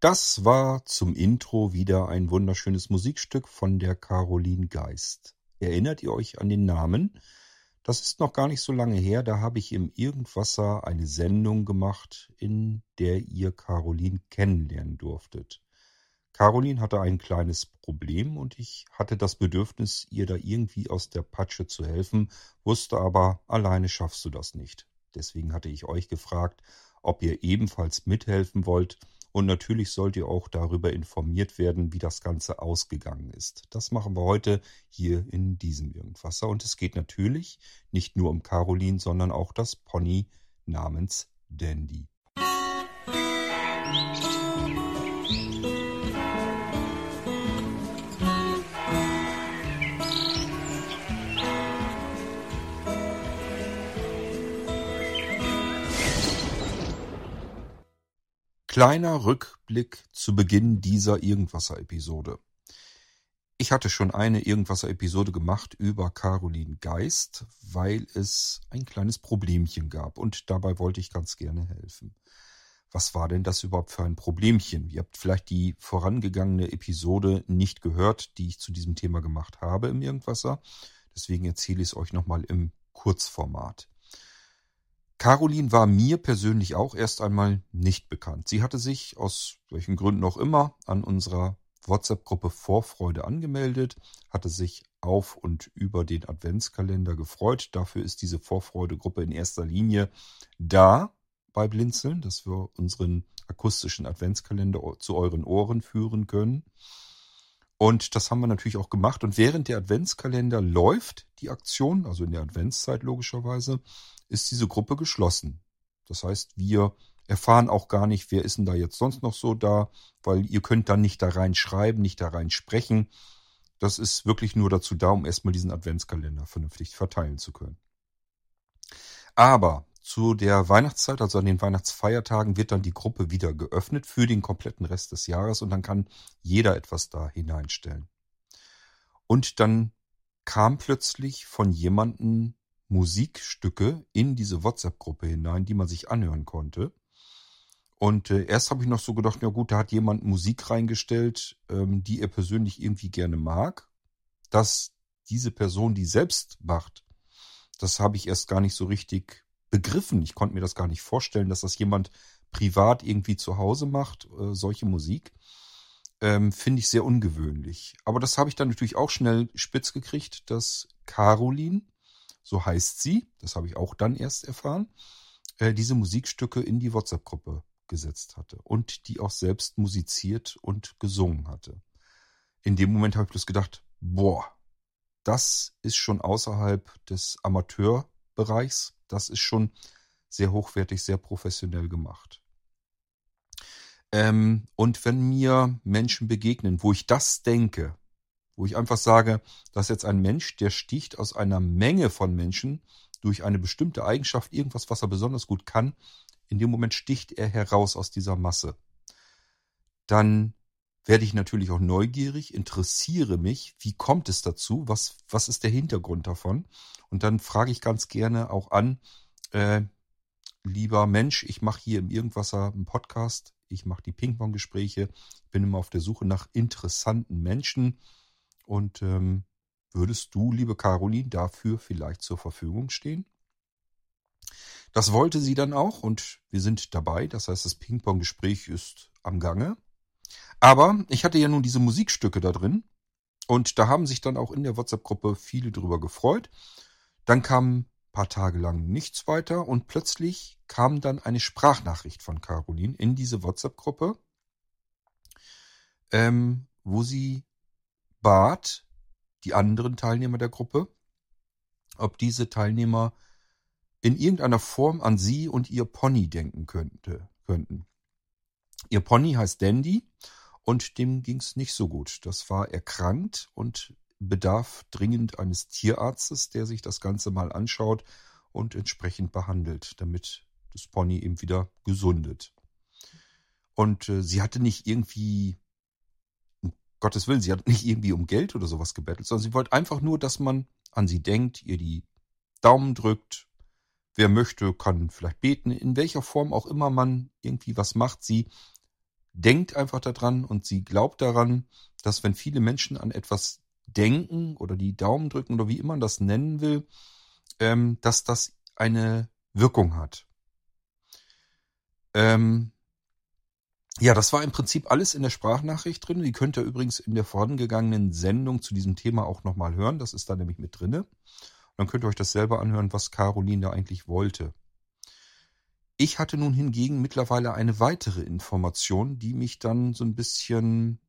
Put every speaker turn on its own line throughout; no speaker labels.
Das war zum Intro wieder ein wunderschönes Musikstück von der Caroline Geist. Erinnert ihr euch an den Namen? Das ist noch gar nicht so lange her, da habe ich im Irgendwasser eine Sendung gemacht, in der ihr Caroline kennenlernen durftet. Caroline hatte ein kleines Problem und ich hatte das Bedürfnis, ihr da irgendwie aus der Patsche zu helfen, wusste aber, alleine schaffst du das nicht. Deswegen hatte ich euch gefragt, ob ihr ebenfalls mithelfen wollt, und natürlich sollt ihr auch darüber informiert werden, wie das Ganze ausgegangen ist. Das machen wir heute hier in diesem Irgendwasser. Und es geht natürlich nicht nur um Caroline, sondern auch das Pony namens Dandy. Musik Kleiner Rückblick zu Beginn dieser Irgendwasser-Episode. Ich hatte schon eine Irgendwasser-Episode gemacht über Caroline Geist, weil es ein kleines Problemchen gab und dabei wollte ich ganz gerne helfen. Was war denn das überhaupt für ein Problemchen? Ihr habt vielleicht die vorangegangene Episode nicht gehört, die ich zu diesem Thema gemacht habe im Irgendwasser. Deswegen erzähle ich es euch nochmal im Kurzformat. Caroline war mir persönlich auch erst einmal nicht bekannt. Sie hatte sich aus welchen Gründen auch immer an unserer WhatsApp-Gruppe Vorfreude angemeldet, hatte sich auf und über den Adventskalender gefreut. Dafür ist diese Vorfreude-Gruppe in erster Linie da bei Blinzeln, dass wir unseren akustischen Adventskalender zu euren Ohren führen können. Und das haben wir natürlich auch gemacht. Und während der Adventskalender läuft, die Aktion, also in der Adventszeit logischerweise, ist diese Gruppe geschlossen. Das heißt, wir erfahren auch gar nicht, wer ist denn da jetzt sonst noch so da, weil ihr könnt dann nicht da rein schreiben, nicht da rein sprechen. Das ist wirklich nur dazu da, um erstmal diesen Adventskalender vernünftig verteilen zu können. Aber zu der Weihnachtszeit, also an den Weihnachtsfeiertagen, wird dann die Gruppe wieder geöffnet für den kompletten Rest des Jahres und dann kann jeder etwas da hineinstellen. Und dann kam plötzlich von jemandem Musikstücke in diese WhatsApp-Gruppe hinein, die man sich anhören konnte. Und äh, erst habe ich noch so gedacht, ja gut, da hat jemand Musik reingestellt, ähm, die er persönlich irgendwie gerne mag. Dass diese Person die selbst macht, das habe ich erst gar nicht so richtig begriffen. Ich konnte mir das gar nicht vorstellen, dass das jemand privat irgendwie zu Hause macht, äh, solche Musik. Ähm, Finde ich sehr ungewöhnlich. Aber das habe ich dann natürlich auch schnell spitz gekriegt, dass Caroline so heißt sie, das habe ich auch dann erst erfahren, äh, diese Musikstücke in die WhatsApp-Gruppe gesetzt hatte und die auch selbst musiziert und gesungen hatte. In dem Moment habe ich bloß gedacht, boah, das ist schon außerhalb des Amateurbereichs, das ist schon sehr hochwertig, sehr professionell gemacht. Ähm, und wenn mir Menschen begegnen, wo ich das denke, wo ich einfach sage, dass jetzt ein Mensch, der sticht aus einer Menge von Menschen durch eine bestimmte Eigenschaft, irgendwas, was er besonders gut kann, in dem Moment sticht er heraus aus dieser Masse. Dann werde ich natürlich auch neugierig, interessiere mich, wie kommt es dazu, was, was ist der Hintergrund davon? Und dann frage ich ganz gerne auch an, äh, lieber Mensch, ich mache hier im Irgendwasser einen Podcast, ich mache die Ping-Pong-Gespräche, bin immer auf der Suche nach interessanten Menschen, und ähm, würdest du, liebe Caroline, dafür vielleicht zur Verfügung stehen? Das wollte sie dann auch und wir sind dabei. Das heißt, das Ping-Pong-Gespräch ist am Gange. Aber ich hatte ja nun diese Musikstücke da drin und da haben sich dann auch in der WhatsApp-Gruppe viele drüber gefreut. Dann kam ein paar Tage lang nichts weiter und plötzlich kam dann eine Sprachnachricht von Caroline in diese WhatsApp-Gruppe, ähm, wo sie bat die anderen Teilnehmer der Gruppe, ob diese Teilnehmer in irgendeiner Form an sie und ihr Pony denken könnte, könnten. Ihr Pony heißt Dandy und dem ging's nicht so gut. Das war erkrankt und bedarf dringend eines Tierarztes, der sich das Ganze mal anschaut und entsprechend behandelt, damit das Pony eben wieder gesundet. Und äh, sie hatte nicht irgendwie Gottes Willen, sie hat nicht irgendwie um Geld oder sowas gebettelt, sondern sie wollte einfach nur, dass man an sie denkt, ihr die Daumen drückt. Wer möchte, kann vielleicht beten, in welcher Form auch immer man irgendwie was macht. Sie denkt einfach daran und sie glaubt daran, dass wenn viele Menschen an etwas denken oder die Daumen drücken oder wie immer man das nennen will, ähm, dass das eine Wirkung hat. Ähm, ja, das war im Prinzip alles in der Sprachnachricht drin. Die könnt ihr übrigens in der vorangegangenen Sendung zu diesem Thema auch nochmal hören. Das ist da nämlich mit drinne. Dann könnt ihr euch das selber anhören, was Caroline da eigentlich wollte. Ich hatte nun hingegen mittlerweile eine weitere Information, die mich dann so ein bisschen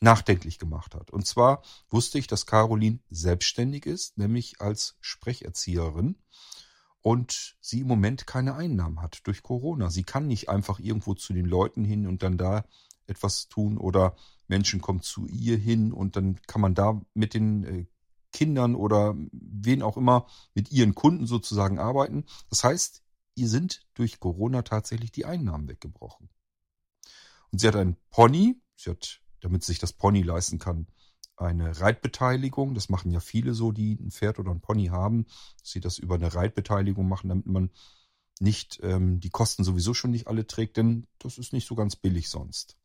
nachdenklich gemacht hat. Und zwar wusste ich, dass Caroline selbstständig ist, nämlich als Sprecherzieherin und sie im Moment keine Einnahmen hat durch Corona. Sie kann nicht einfach irgendwo zu den Leuten hin und dann da etwas tun oder Menschen kommen zu ihr hin und dann kann man da mit den äh, Kindern oder wen auch immer mit ihren Kunden sozusagen arbeiten. Das heißt, ihr sind durch Corona tatsächlich die Einnahmen weggebrochen. Und sie hat einen Pony, sie hat, damit sie sich das Pony leisten kann, eine Reitbeteiligung. Das machen ja viele so, die ein Pferd oder ein Pony haben, dass sie das über eine Reitbeteiligung machen, damit man nicht ähm, die Kosten sowieso schon nicht alle trägt, denn das ist nicht so ganz billig sonst.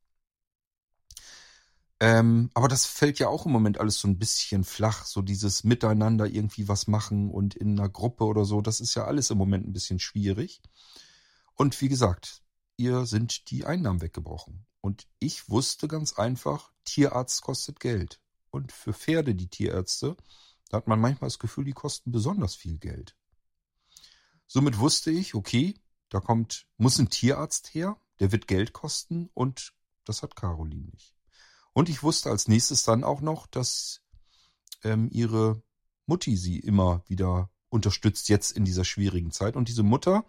Ähm, aber das fällt ja auch im Moment alles so ein bisschen flach, so dieses Miteinander irgendwie was machen und in einer Gruppe oder so, das ist ja alles im Moment ein bisschen schwierig. Und wie gesagt, ihr sind die Einnahmen weggebrochen. Und ich wusste ganz einfach, Tierarzt kostet Geld und für Pferde die Tierärzte, da hat man manchmal das Gefühl, die kosten besonders viel Geld. Somit wusste ich, okay, da kommt, muss ein Tierarzt her, der wird Geld kosten und das hat Caroline nicht. Und ich wusste als nächstes dann auch noch, dass ähm, ihre Mutti sie immer wieder unterstützt jetzt in dieser schwierigen Zeit. Und diese Mutter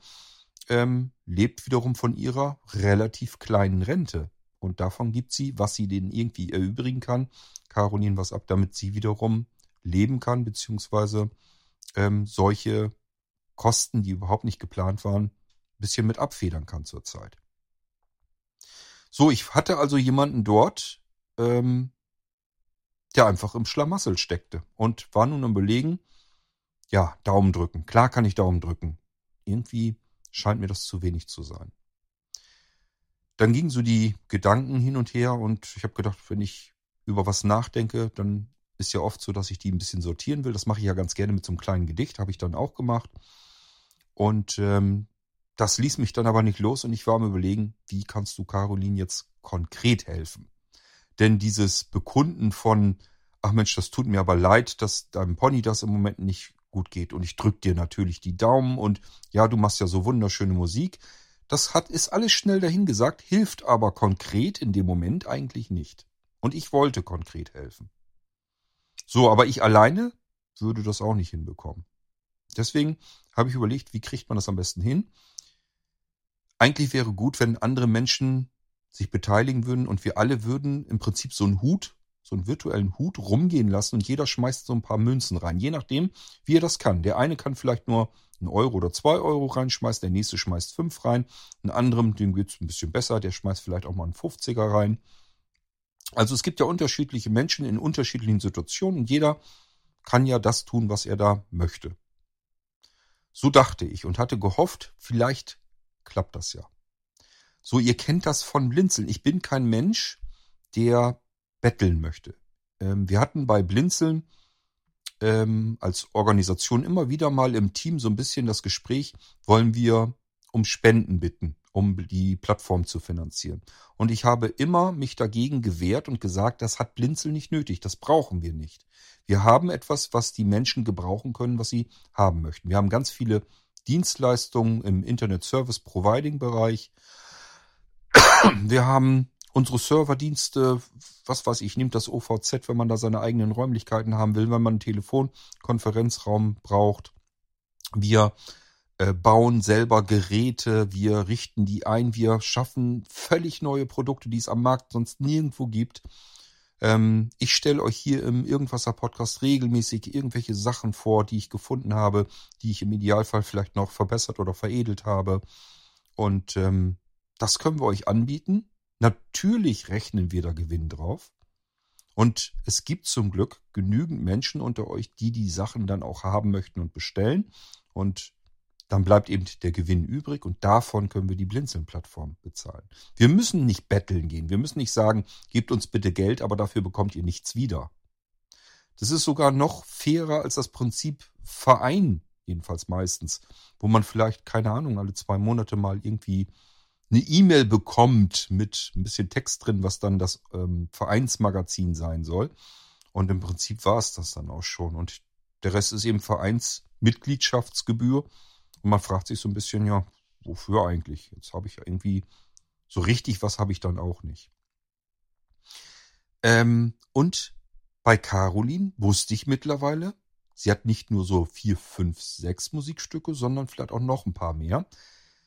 ähm, lebt wiederum von ihrer relativ kleinen Rente. Und davon gibt sie, was sie denen irgendwie erübrigen kann, Caroline was ab, damit sie wiederum leben kann, beziehungsweise ähm, solche Kosten, die überhaupt nicht geplant waren, ein bisschen mit abfedern kann zurzeit. So, ich hatte also jemanden dort, ähm, der einfach im Schlamassel steckte und war nun am Belegen, ja, Daumen drücken. Klar kann ich Daumen drücken. Irgendwie scheint mir das zu wenig zu sein dann gingen so die Gedanken hin und her und ich habe gedacht, wenn ich über was nachdenke, dann ist ja oft so, dass ich die ein bisschen sortieren will. Das mache ich ja ganz gerne mit so einem kleinen Gedicht, habe ich dann auch gemacht. Und ähm, das ließ mich dann aber nicht los und ich war am überlegen, wie kannst du Caroline jetzt konkret helfen? Denn dieses Bekunden von, ach Mensch, das tut mir aber leid, dass deinem Pony das im Moment nicht gut geht und ich drück dir natürlich die Daumen und ja, du machst ja so wunderschöne Musik. Das hat, ist alles schnell dahingesagt, hilft aber konkret in dem Moment eigentlich nicht. Und ich wollte konkret helfen. So, aber ich alleine würde das auch nicht hinbekommen. Deswegen habe ich überlegt, wie kriegt man das am besten hin? Eigentlich wäre gut, wenn andere Menschen sich beteiligen würden und wir alle würden im Prinzip so einen Hut, so einen virtuellen Hut rumgehen lassen und jeder schmeißt so ein paar Münzen rein, je nachdem, wie er das kann. Der eine kann vielleicht nur einen Euro oder zwei Euro reinschmeißt, der nächste schmeißt fünf rein, ein anderem, dem geht's ein bisschen besser, der schmeißt vielleicht auch mal einen 50er rein. Also es gibt ja unterschiedliche Menschen in unterschiedlichen Situationen und jeder kann ja das tun, was er da möchte. So dachte ich und hatte gehofft, vielleicht klappt das ja. So, ihr kennt das von Blinzeln. Ich bin kein Mensch, der betteln möchte. Ähm, wir hatten bei Blinzeln ähm, als Organisation immer wieder mal im Team so ein bisschen das Gespräch, wollen wir um Spenden bitten, um die Plattform zu finanzieren. Und ich habe immer mich dagegen gewehrt und gesagt, das hat Blinzel nicht nötig, das brauchen wir nicht. Wir haben etwas, was die Menschen gebrauchen können, was sie haben möchten. Wir haben ganz viele Dienstleistungen im Internet Service Providing Bereich. Wir haben unsere Serverdienste, was weiß ich, nimmt das OVZ, wenn man da seine eigenen Räumlichkeiten haben will, wenn man einen Telefonkonferenzraum braucht. Wir äh, bauen selber Geräte, wir richten die ein, wir schaffen völlig neue Produkte, die es am Markt sonst nirgendwo gibt. Ähm, ich stelle euch hier im Irgendwasser Podcast regelmäßig irgendwelche Sachen vor, die ich gefunden habe, die ich im Idealfall vielleicht noch verbessert oder veredelt habe. Und ähm, das können wir euch anbieten. Natürlich rechnen wir da Gewinn drauf. Und es gibt zum Glück genügend Menschen unter euch, die die Sachen dann auch haben möchten und bestellen. Und dann bleibt eben der Gewinn übrig und davon können wir die Blinzeln-Plattform bezahlen. Wir müssen nicht betteln gehen. Wir müssen nicht sagen, gebt uns bitte Geld, aber dafür bekommt ihr nichts wieder. Das ist sogar noch fairer als das Prinzip Verein, jedenfalls meistens, wo man vielleicht, keine Ahnung, alle zwei Monate mal irgendwie eine E-Mail bekommt mit ein bisschen Text drin, was dann das ähm, Vereinsmagazin sein soll. Und im Prinzip war es das dann auch schon. Und der Rest ist eben Vereinsmitgliedschaftsgebühr. Und man fragt sich so ein bisschen, ja, wofür eigentlich? Jetzt habe ich ja irgendwie so richtig was habe ich dann auch nicht. Ähm, und bei Caroline wusste ich mittlerweile, sie hat nicht nur so vier, fünf, sechs Musikstücke, sondern vielleicht auch noch ein paar mehr.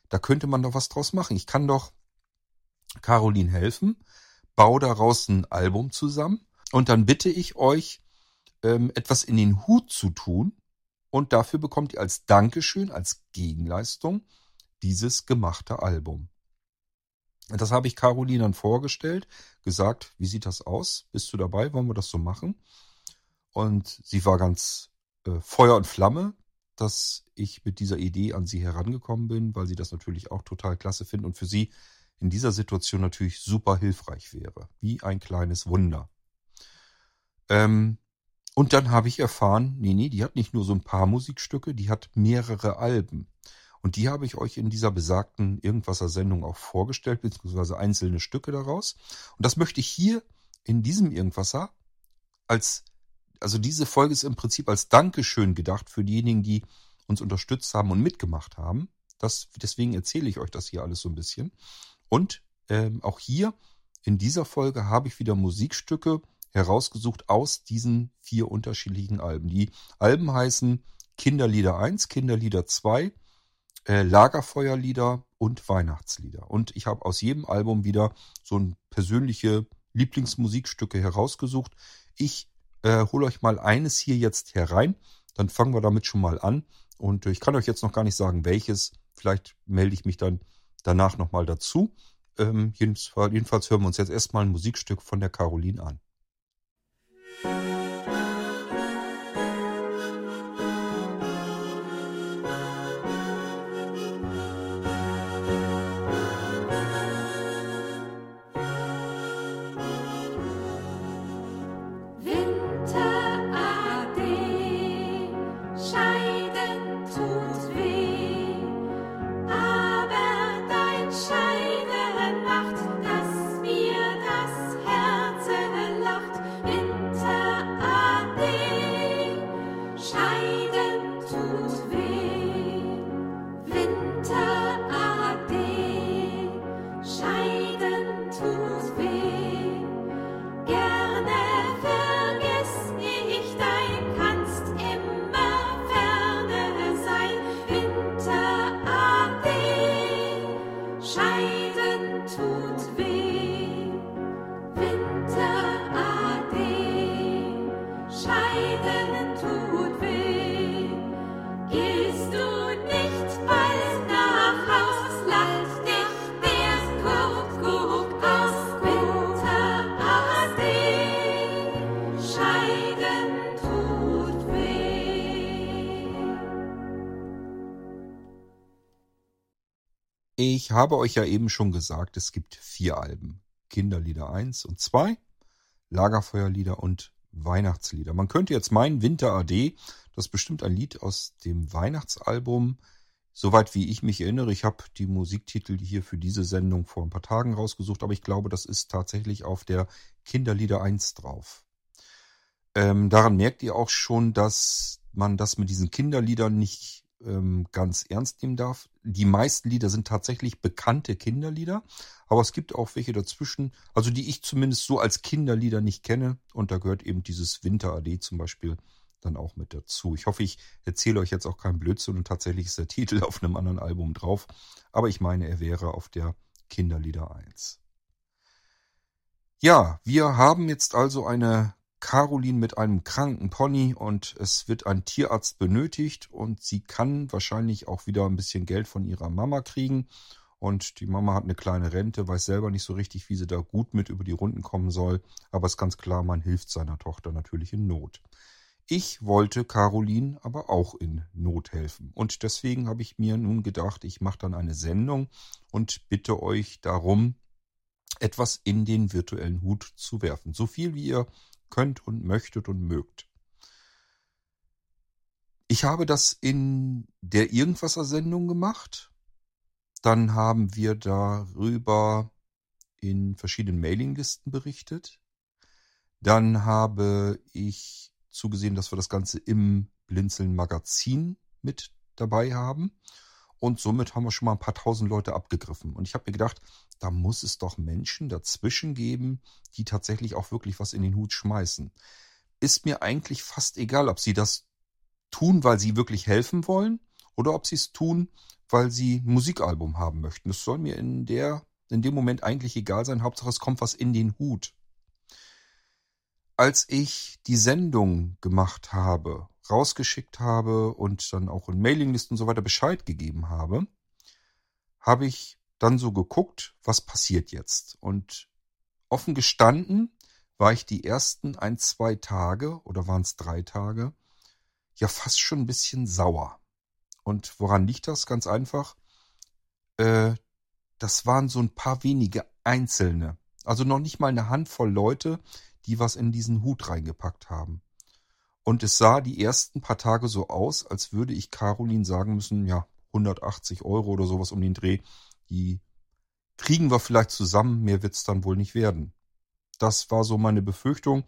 Da könnte man doch was draus machen. Ich kann doch Caroline helfen, baue daraus ein Album zusammen und dann bitte ich euch, ähm, etwas in den Hut zu tun und dafür bekommt ihr als Dankeschön, als Gegenleistung dieses gemachte Album. Das habe ich Caroline dann vorgestellt, gesagt, wie sieht das aus? Bist du dabei? Wollen wir das so machen? Und sie war ganz äh, Feuer und Flamme, dass ich mit dieser Idee an sie herangekommen bin, weil sie das natürlich auch total klasse findet und für sie in dieser Situation natürlich super hilfreich wäre. Wie ein kleines Wunder. Ähm, und dann habe ich erfahren, nee, nee, die hat nicht nur so ein paar Musikstücke, die hat mehrere Alben. Und die habe ich euch in dieser besagten Irgendwasser Sendung auch vorgestellt, beziehungsweise einzelne Stücke daraus. Und das möchte ich hier in diesem Irgendwasser als also diese Folge ist im Prinzip als Dankeschön gedacht für diejenigen, die uns unterstützt haben und mitgemacht haben. Das, deswegen erzähle ich euch das hier alles so ein bisschen. Und ähm, auch hier in dieser Folge habe ich wieder Musikstücke herausgesucht aus diesen vier unterschiedlichen Alben. Die Alben heißen Kinderlieder 1, Kinderlieder 2, äh, Lagerfeuerlieder und Weihnachtslieder. Und ich habe aus jedem Album wieder so ein persönliche Lieblingsmusikstücke herausgesucht. Ich äh, hol euch mal eines hier jetzt herein. Dann fangen wir damit schon mal an. Und ich kann euch jetzt noch gar nicht sagen, welches. Vielleicht melde ich mich dann danach nochmal dazu. Ähm, jedenfalls, jedenfalls hören wir uns jetzt erstmal ein Musikstück von der Caroline an. Habe euch ja eben schon gesagt, es gibt vier Alben. Kinderlieder 1 und 2, Lagerfeuerlieder und Weihnachtslieder. Man könnte jetzt meinen, Winter AD, das ist bestimmt ein Lied aus dem Weihnachtsalbum. Soweit wie ich mich erinnere, ich habe die Musiktitel hier für diese Sendung vor ein paar Tagen rausgesucht, aber ich glaube, das ist tatsächlich auf der Kinderlieder 1 drauf. Ähm, daran merkt ihr auch schon, dass man das mit diesen Kinderliedern nicht ähm, ganz ernst nehmen darf. Die meisten Lieder sind tatsächlich bekannte Kinderlieder, aber es gibt auch welche dazwischen, also die ich zumindest so als Kinderlieder nicht kenne. Und da gehört eben dieses Winter AD zum Beispiel dann auch mit dazu. Ich hoffe, ich erzähle euch jetzt auch keinen Blödsinn und tatsächlich ist der Titel auf einem anderen Album drauf. Aber ich meine, er wäre auf der Kinderlieder 1. Ja, wir haben jetzt also eine Caroline mit einem kranken Pony und es wird ein Tierarzt benötigt und sie kann wahrscheinlich auch wieder ein bisschen Geld von ihrer Mama kriegen. Und die Mama hat eine kleine Rente, weiß selber nicht so richtig, wie sie da gut mit über die Runden kommen soll. Aber es ist ganz klar, man hilft seiner Tochter natürlich in Not. Ich wollte Caroline aber auch in Not helfen. Und deswegen habe ich mir nun gedacht, ich mache dann eine Sendung und bitte euch darum, etwas in den virtuellen Hut zu werfen. So viel wie ihr könnt und möchtet und mögt. Ich habe das in der Irgendwasser-Sendung gemacht. Dann haben wir darüber in verschiedenen Mailinglisten berichtet. Dann habe ich zugesehen, dass wir das Ganze im Blinzeln Magazin mit dabei haben. Und somit haben wir schon mal ein paar tausend Leute abgegriffen. Und ich habe mir gedacht, da muss es doch Menschen dazwischen geben, die tatsächlich auch wirklich was in den Hut schmeißen. Ist mir eigentlich fast egal, ob sie das tun, weil sie wirklich helfen wollen oder ob sie es tun, weil sie ein Musikalbum haben möchten. Das soll mir in der, in dem Moment eigentlich egal sein. Hauptsache es kommt was in den Hut. Als ich die Sendung gemacht habe, rausgeschickt habe und dann auch in Mailinglisten und so weiter Bescheid gegeben habe, habe ich dann so geguckt, was passiert jetzt. Und offen gestanden war ich die ersten ein, zwei Tage oder waren es drei Tage ja fast schon ein bisschen sauer. Und woran liegt das? Ganz einfach. Äh, das waren so ein paar wenige Einzelne. Also noch nicht mal eine Handvoll Leute, die was in diesen Hut reingepackt haben. Und es sah die ersten paar Tage so aus, als würde ich Caroline sagen müssen, ja, 180 Euro oder sowas um den Dreh, die kriegen wir vielleicht zusammen, mehr wird's dann wohl nicht werden. Das war so meine Befürchtung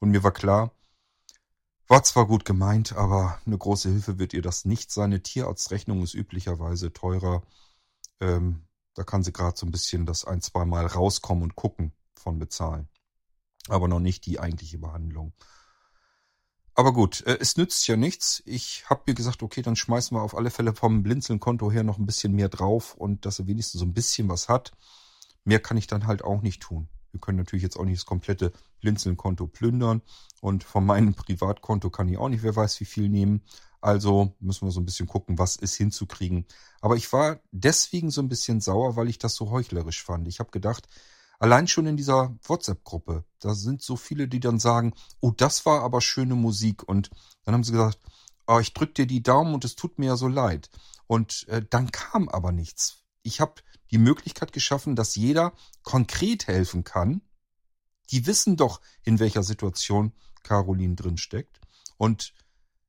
und mir war klar, war zwar gut gemeint, aber eine große Hilfe wird ihr das nicht sein. Eine Tierarztrechnung ist üblicherweise teurer. Ähm, da kann sie gerade so ein bisschen das ein, zwei Mal rauskommen und gucken von bezahlen. Aber noch nicht die eigentliche Behandlung. Aber gut, äh, es nützt ja nichts. Ich habe mir gesagt, okay, dann schmeißen wir auf alle Fälle vom Blinzeln-Konto her noch ein bisschen mehr drauf und dass er wenigstens so ein bisschen was hat. Mehr kann ich dann halt auch nicht tun. Wir können natürlich jetzt auch nicht das komplette Blinzeln-Konto plündern. Und von meinem Privatkonto kann ich auch nicht, wer weiß, wie viel nehmen. Also müssen wir so ein bisschen gucken, was ist hinzukriegen. Aber ich war deswegen so ein bisschen sauer, weil ich das so heuchlerisch fand. Ich habe gedacht, allein schon in dieser WhatsApp-Gruppe, da sind so viele, die dann sagen, oh, das war aber schöne Musik. Und dann haben sie gesagt, oh, ich drück dir die Daumen und es tut mir ja so leid. Und äh, dann kam aber nichts. Ich habe die Möglichkeit geschaffen, dass jeder konkret helfen kann. Die wissen doch, in welcher Situation Caroline drin steckt. Und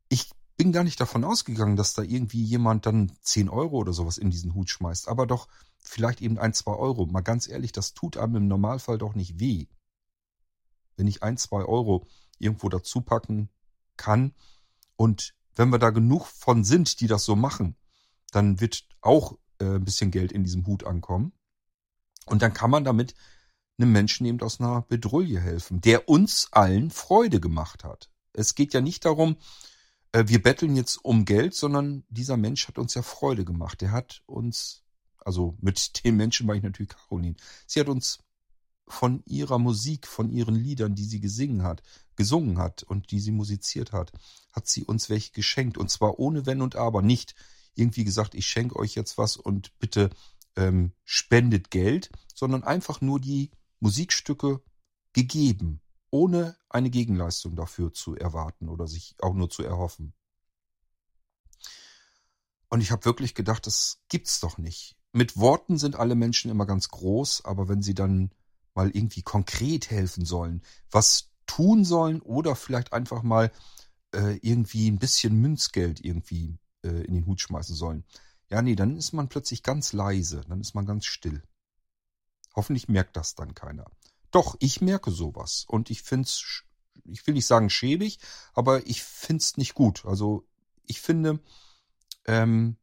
ich bin gar nicht davon ausgegangen, dass da irgendwie jemand dann 10 Euro oder sowas in diesen Hut schmeißt. Aber doch vielleicht eben ein, zwei Euro. Mal ganz ehrlich, das tut einem im Normalfall doch nicht weh. Wenn ich ein, zwei Euro irgendwo dazu packen kann und wenn wir da genug von sind, die das so machen, dann wird auch äh, ein bisschen Geld in diesem Hut ankommen. Und dann kann man damit einem Menschen eben aus einer Bedrulle helfen, der uns allen Freude gemacht hat. Es geht ja nicht darum, äh, wir betteln jetzt um Geld, sondern dieser Mensch hat uns ja Freude gemacht. Der hat uns, also mit den Menschen war ich natürlich Caroline, sie hat uns von ihrer Musik, von ihren Liedern, die sie gesungen hat, gesungen hat und die sie musiziert hat, hat sie uns welche geschenkt. Und zwar ohne Wenn und Aber. Nicht, irgendwie gesagt, ich schenke euch jetzt was und bitte ähm, spendet Geld, sondern einfach nur die Musikstücke gegeben, ohne eine Gegenleistung dafür zu erwarten oder sich auch nur zu erhoffen. Und ich habe wirklich gedacht, das gibt's doch nicht. Mit Worten sind alle Menschen immer ganz groß, aber wenn sie dann mal irgendwie konkret helfen sollen, was tun sollen oder vielleicht einfach mal äh, irgendwie ein bisschen Münzgeld irgendwie äh, in den Hut schmeißen sollen. Ja, nee, dann ist man plötzlich ganz leise, dann ist man ganz still. Hoffentlich merkt das dann keiner. Doch, ich merke sowas und ich find's, ich will nicht sagen schäbig, aber ich find's nicht gut. Also ich finde, ähm,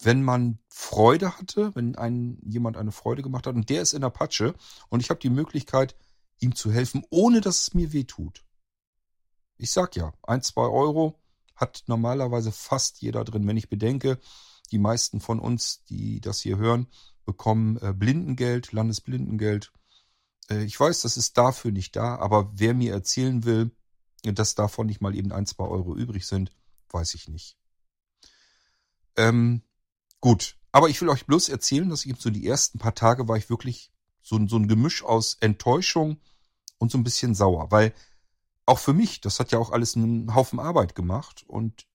wenn man Freude hatte, wenn ein, jemand eine Freude gemacht hat und der ist in der Patsche und ich habe die Möglichkeit, ihm zu helfen, ohne dass es mir weh tut. Ich sag ja, ein, zwei Euro, hat normalerweise fast jeder drin. Wenn ich bedenke, die meisten von uns, die das hier hören, bekommen äh, Blindengeld, Landesblindengeld. Äh, ich weiß, das ist dafür nicht da, aber wer mir erzählen will, dass davon nicht mal eben ein, zwei Euro übrig sind, weiß ich nicht. Ähm, gut, aber ich will euch bloß erzählen, dass ich so die ersten paar Tage war ich wirklich so, so ein Gemisch aus Enttäuschung und so ein bisschen sauer, weil auch für mich, das hat ja auch alles einen Haufen Arbeit gemacht und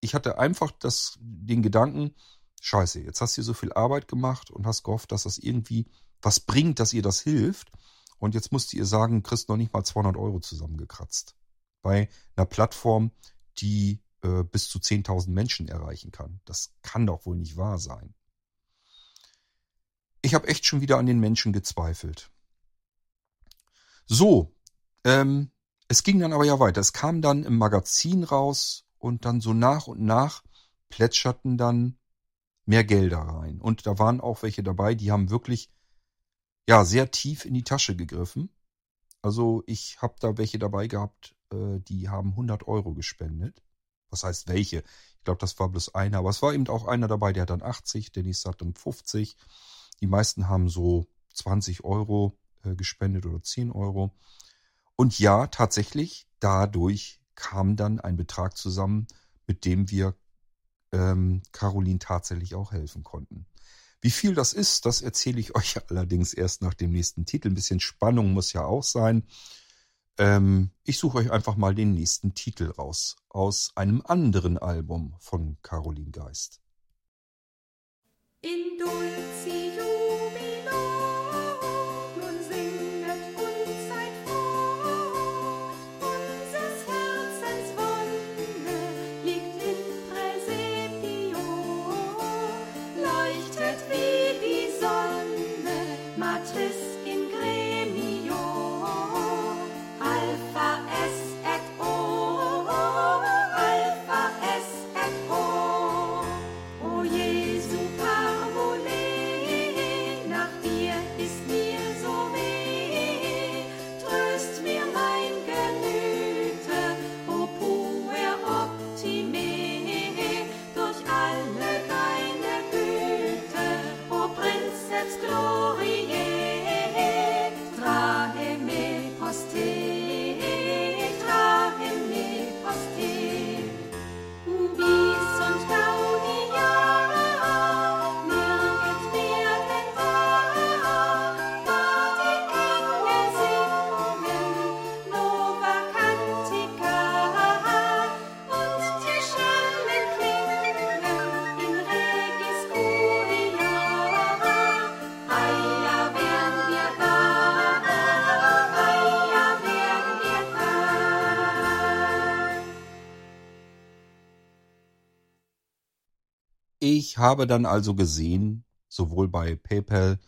ich hatte einfach das, den Gedanken, scheiße, jetzt hast du so viel Arbeit gemacht und hast gehofft, dass das irgendwie was bringt, dass ihr das hilft. Und jetzt musst ihr sagen, kriegst noch nicht mal 200 Euro zusammengekratzt. Bei einer Plattform, die äh, bis zu 10.000 Menschen erreichen kann. Das kann doch wohl nicht wahr sein. Ich habe echt schon wieder an den Menschen gezweifelt. So, ähm, es ging dann aber ja weiter. Es kam dann im Magazin raus und dann so nach und nach plätscherten dann mehr Gelder rein. Und da waren auch welche dabei, die haben wirklich ja sehr tief in die Tasche gegriffen. Also ich habe da welche dabei gehabt, äh, die haben 100 Euro gespendet. Was heißt welche? Ich glaube, das war bloß einer. Aber es war eben auch einer dabei, der hat dann 80, der nächste hat dann 50. Die meisten haben so 20 Euro äh, gespendet oder 10 Euro. Und ja, tatsächlich, dadurch kam dann ein Betrag zusammen, mit dem wir ähm, Caroline tatsächlich auch helfen konnten. Wie viel das ist, das erzähle ich euch allerdings erst nach dem nächsten Titel. Ein bisschen Spannung muss ja auch sein. Ähm, ich suche euch einfach mal den nächsten Titel raus aus einem anderen Album von Caroline Geist.
In Dulci
Ich habe dann also gesehen, sowohl bei PayPal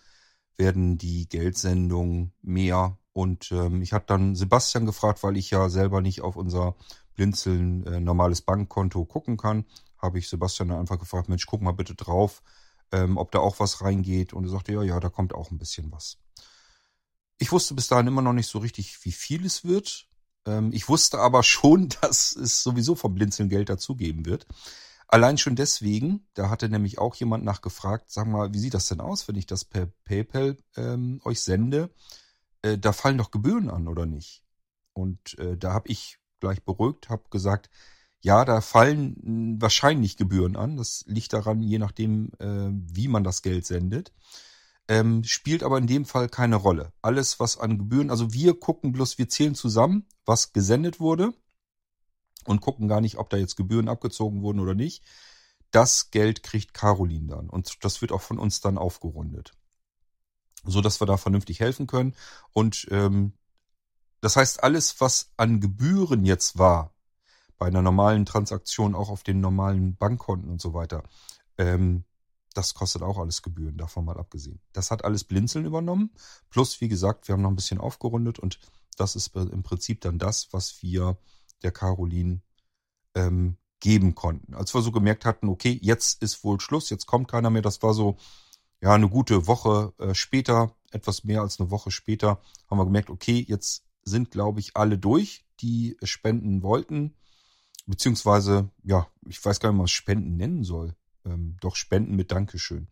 werden die Geldsendungen mehr und ähm, ich habe dann Sebastian gefragt, weil ich ja selber nicht auf unser Blinzeln äh, normales Bankkonto gucken kann, habe ich Sebastian dann einfach gefragt, Mensch, guck mal bitte drauf, ähm, ob da auch was reingeht und er sagte, ja, ja, da kommt auch ein bisschen was. Ich wusste bis dahin immer noch nicht so richtig, wie viel es wird. Ähm, ich wusste aber schon, dass es sowieso vom Blinzeln Geld dazugeben wird. Allein schon deswegen, da hatte nämlich auch jemand nachgefragt, sag mal, wie sieht das denn aus, wenn ich das per PayPal ähm, euch sende? Äh, da fallen doch Gebühren an, oder nicht? Und äh, da habe ich gleich beruhigt, habe gesagt, ja, da fallen hm, wahrscheinlich Gebühren an. Das liegt daran, je nachdem, äh, wie man das Geld sendet. Ähm, spielt aber in dem Fall keine Rolle. Alles, was an Gebühren, also wir gucken bloß, wir zählen zusammen, was gesendet wurde und gucken gar nicht, ob da jetzt Gebühren abgezogen wurden oder nicht. Das Geld kriegt Caroline dann und das wird auch von uns dann aufgerundet, so dass wir da vernünftig helfen können. Und ähm, das heißt, alles, was an Gebühren jetzt war, bei einer normalen Transaktion, auch auf den normalen Bankkonten und so weiter, ähm, das kostet auch alles Gebühren, davon mal abgesehen. Das hat alles Blinzeln übernommen. Plus, wie gesagt, wir haben noch ein bisschen aufgerundet und das ist im Prinzip dann das, was wir der Caroline ähm, geben konnten. Als wir so gemerkt hatten, okay, jetzt ist wohl Schluss, jetzt kommt keiner mehr, das war so ja eine gute Woche äh, später, etwas mehr als eine Woche später, haben wir gemerkt, okay, jetzt sind, glaube ich, alle durch, die spenden wollten. Beziehungsweise, ja, ich weiß gar nicht, was Spenden nennen soll. Ähm, doch Spenden mit Dankeschön.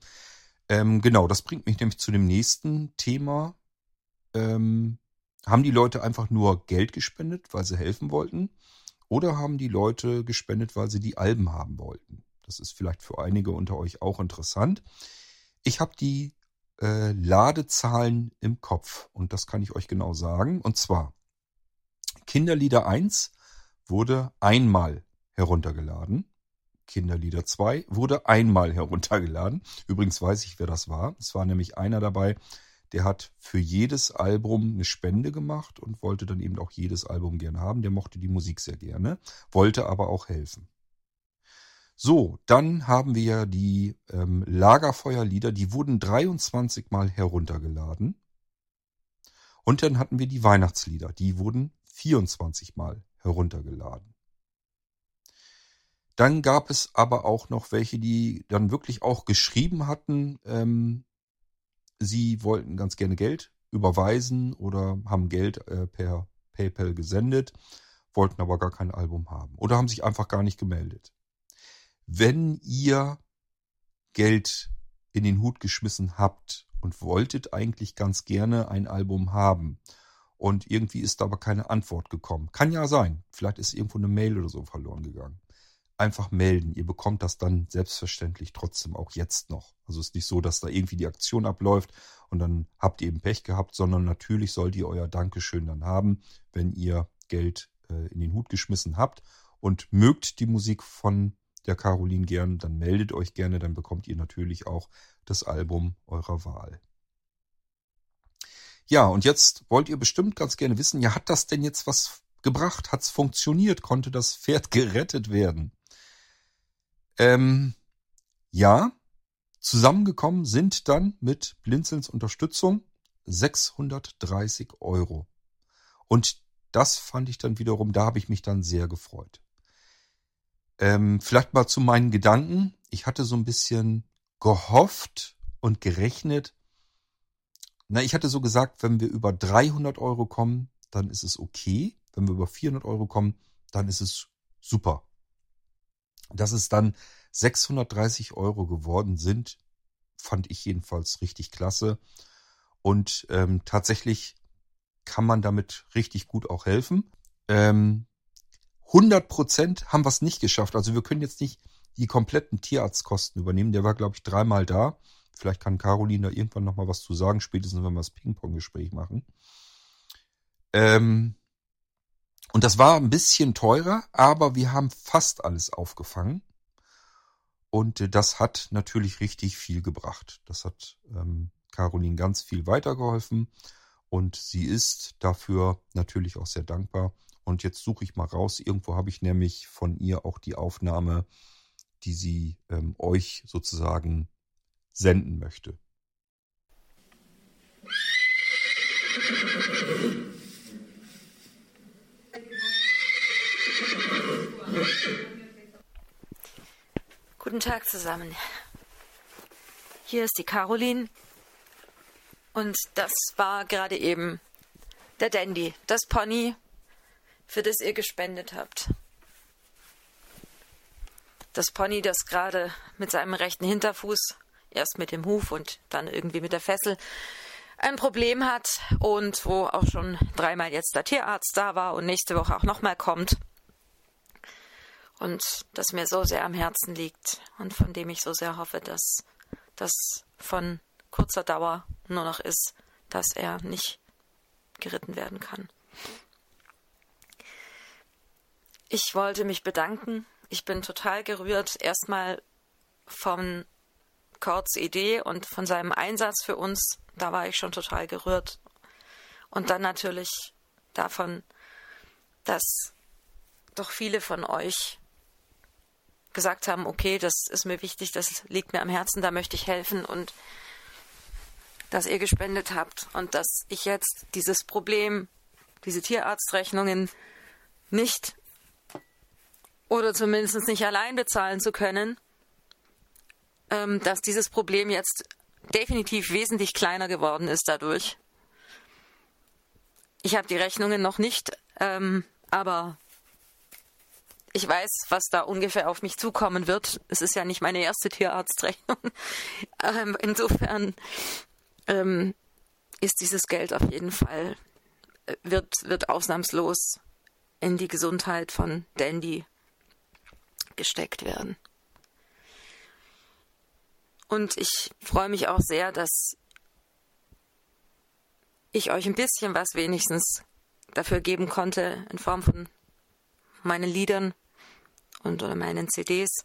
Ähm, genau, das bringt mich nämlich zu dem nächsten Thema. Ähm, haben die Leute einfach nur Geld gespendet, weil sie helfen wollten? Oder haben die Leute gespendet, weil sie die Alben haben wollten? Das ist vielleicht für einige unter euch auch interessant. Ich habe die äh, Ladezahlen im Kopf und das kann ich euch genau sagen. Und zwar Kinderlieder 1 wurde einmal heruntergeladen. Kinderlieder 2 wurde einmal heruntergeladen. Übrigens weiß ich, wer das war. Es war nämlich einer dabei, der hat für jedes Album eine Spende gemacht und wollte dann eben auch jedes Album gern haben. Der mochte die Musik sehr gerne, wollte aber auch helfen. So, dann haben wir die ähm, Lagerfeuerlieder, die wurden 23 Mal heruntergeladen. Und dann hatten wir die Weihnachtslieder, die wurden 24 Mal heruntergeladen. Dann gab es aber auch noch welche, die dann wirklich auch geschrieben hatten, ähm, sie wollten ganz gerne Geld überweisen oder haben Geld äh, per PayPal gesendet, wollten aber gar kein Album haben oder haben sich einfach gar nicht gemeldet. Wenn ihr Geld in den Hut geschmissen habt und wolltet eigentlich ganz gerne ein Album haben und irgendwie ist aber keine Antwort gekommen, kann ja sein, vielleicht ist irgendwo eine Mail oder so verloren gegangen einfach melden. Ihr bekommt das dann selbstverständlich trotzdem auch jetzt noch. Also es ist nicht so, dass da irgendwie die Aktion abläuft und dann habt ihr eben Pech gehabt, sondern natürlich sollt ihr euer Dankeschön dann haben, wenn ihr Geld äh, in den Hut geschmissen habt und mögt die Musik von der Caroline gern, dann meldet euch gerne, dann bekommt ihr natürlich auch das Album eurer Wahl. Ja, und jetzt wollt ihr bestimmt ganz gerne wissen, ja, hat das denn jetzt was gebracht? Hat's funktioniert? Konnte das Pferd gerettet werden? Ähm, ja, zusammengekommen sind dann mit Blinzelns Unterstützung 630 Euro. Und das fand ich dann wiederum, da habe ich mich dann sehr gefreut. Ähm, vielleicht mal zu meinen Gedanken. Ich hatte so ein bisschen gehofft und gerechnet. Na, ich hatte so gesagt, wenn wir über 300 Euro kommen, dann ist es okay. Wenn wir über 400 Euro kommen, dann ist es super. Dass es dann 630 Euro geworden sind, fand ich jedenfalls richtig klasse. Und ähm, tatsächlich kann man damit richtig gut auch helfen. Ähm, 100 Prozent haben wir es nicht geschafft. Also wir können jetzt nicht die kompletten Tierarztkosten übernehmen. Der war, glaube ich, dreimal da. Vielleicht kann Caroline da irgendwann nochmal was zu sagen, spätestens wenn wir das Ping-Pong-Gespräch machen. Ähm, und das war ein bisschen teurer, aber wir haben fast alles aufgefangen. Und äh, das hat natürlich richtig viel gebracht. Das hat ähm, Caroline ganz viel weitergeholfen. Und sie ist dafür natürlich auch sehr dankbar. Und jetzt suche ich mal raus. Irgendwo habe ich nämlich von ihr auch die Aufnahme, die sie ähm, euch sozusagen senden möchte.
Guten Tag zusammen. Hier ist die Caroline. Und das war gerade eben der Dandy, das Pony, für das ihr gespendet habt. Das Pony, das gerade mit seinem rechten Hinterfuß, erst mit dem Huf und dann irgendwie mit der Fessel, ein Problem hat und wo auch schon dreimal jetzt der Tierarzt da war und nächste Woche auch nochmal kommt und das mir so sehr am Herzen liegt und von dem ich so sehr hoffe, dass das von kurzer Dauer nur noch ist, dass er nicht geritten werden kann. Ich wollte mich bedanken. Ich bin total gerührt. Erstmal von Kurts Idee und von seinem Einsatz für uns. Da war ich schon total gerührt. Und dann natürlich davon, dass doch viele von euch gesagt haben, okay, das ist mir wichtig, das liegt mir am Herzen, da möchte ich helfen und dass ihr gespendet habt und dass ich jetzt dieses Problem, diese Tierarztrechnungen nicht oder zumindest nicht allein bezahlen zu können, ähm, dass dieses Problem jetzt definitiv wesentlich kleiner geworden ist dadurch. Ich habe die Rechnungen noch nicht, ähm, aber ich weiß, was da ungefähr auf mich zukommen wird. Es ist ja nicht meine erste Tierarztrechnung. Ähm, insofern ähm, ist dieses Geld auf jeden Fall, äh, wird, wird ausnahmslos in die Gesundheit von Dandy gesteckt werden. Und ich freue mich auch sehr, dass ich euch ein bisschen was wenigstens dafür geben konnte in Form von meinen Liedern und oder meinen CDs.